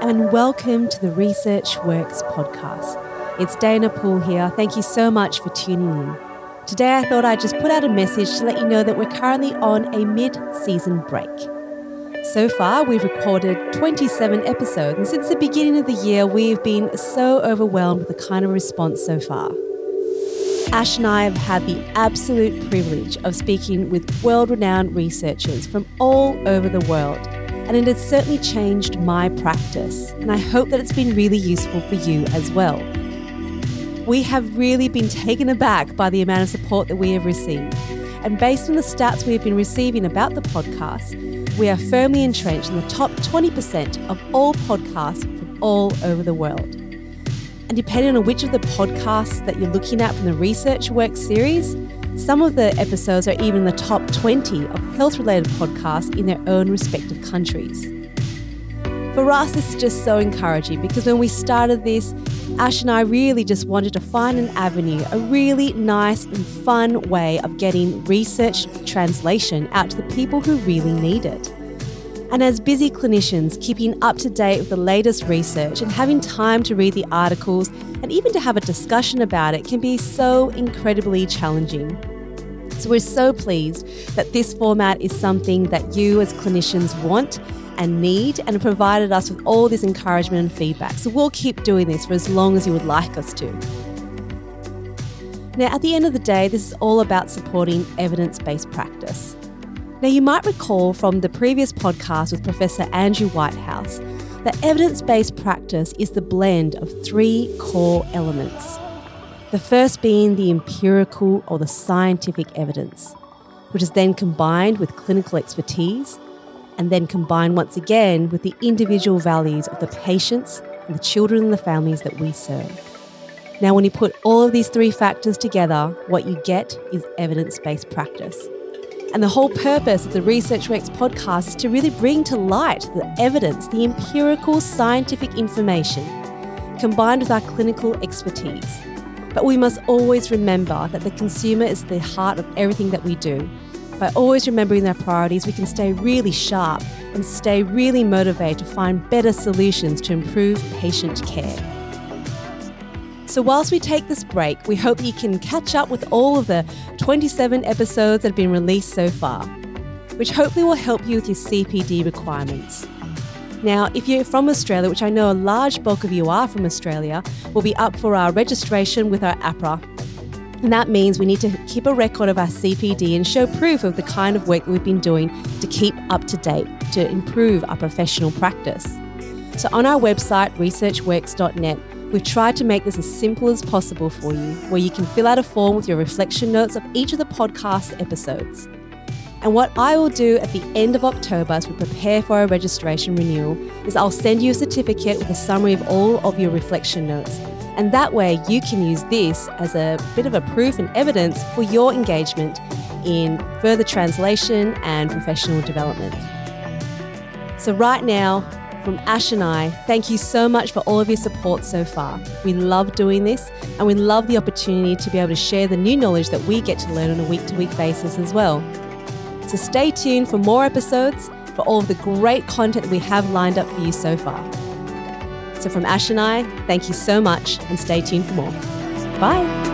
and welcome to the Research Works podcast. It's Dayna Poole here. Thank you so much for tuning in. Today, I thought I'd just put out a message to let you know that we're currently on a mid season break. So far, we've recorded 27 episodes, and since the beginning of the year, we've been so overwhelmed with the kind of response so far. Ash and I have had the absolute privilege of speaking with world renowned researchers from all over the world and it has certainly changed my practice, and I hope that it's been really useful for you as well. We have really been taken aback by the amount of support that we have received, and based on the stats we have been receiving about the podcast, we are firmly entrenched in the top 20% of all podcasts from all over the world. And depending on which of the podcasts that you're looking at from the Research Work series, some of the episodes are even in the top 20 of health related podcasts in their own respective countries. For us, is just so encouraging because when we started this, Ash and I really just wanted to find an avenue, a really nice and fun way of getting research translation out to the people who really need it. And as busy clinicians, keeping up to date with the latest research and having time to read the articles and even to have a discussion about it can be so incredibly challenging. So we're so pleased that this format is something that you as clinicians want and need and provided us with all this encouragement and feedback. So we'll keep doing this for as long as you would like us to. Now, at the end of the day, this is all about supporting evidence based practice. Now, you might recall from the previous podcast with Professor Andrew Whitehouse that evidence based practice is the blend of three core elements. The first being the empirical or the scientific evidence, which is then combined with clinical expertise and then combined once again with the individual values of the patients and the children and the families that we serve. Now, when you put all of these three factors together, what you get is evidence based practice. And the whole purpose of the Research Works podcast is to really bring to light the evidence, the empirical scientific information, combined with our clinical expertise. But we must always remember that the consumer is the heart of everything that we do. By always remembering their priorities, we can stay really sharp and stay really motivated to find better solutions to improve patient care. So, whilst we take this break, we hope you can catch up with all of the 27 episodes that have been released so far, which hopefully will help you with your CPD requirements. Now, if you're from Australia, which I know a large bulk of you are from Australia, we'll be up for our registration with our AHPRA. And that means we need to keep a record of our CPD and show proof of the kind of work that we've been doing to keep up to date, to improve our professional practice. So, on our website, researchworks.net, We've tried to make this as simple as possible for you, where you can fill out a form with your reflection notes of each of the podcast episodes. And what I will do at the end of October as we prepare for our registration renewal is I'll send you a certificate with a summary of all of your reflection notes. And that way you can use this as a bit of a proof and evidence for your engagement in further translation and professional development. So, right now, from Ash and I, thank you so much for all of your support so far. We love doing this and we love the opportunity to be able to share the new knowledge that we get to learn on a week to week basis as well. So stay tuned for more episodes, for all of the great content that we have lined up for you so far. So from Ash and I, thank you so much and stay tuned for more. Bye.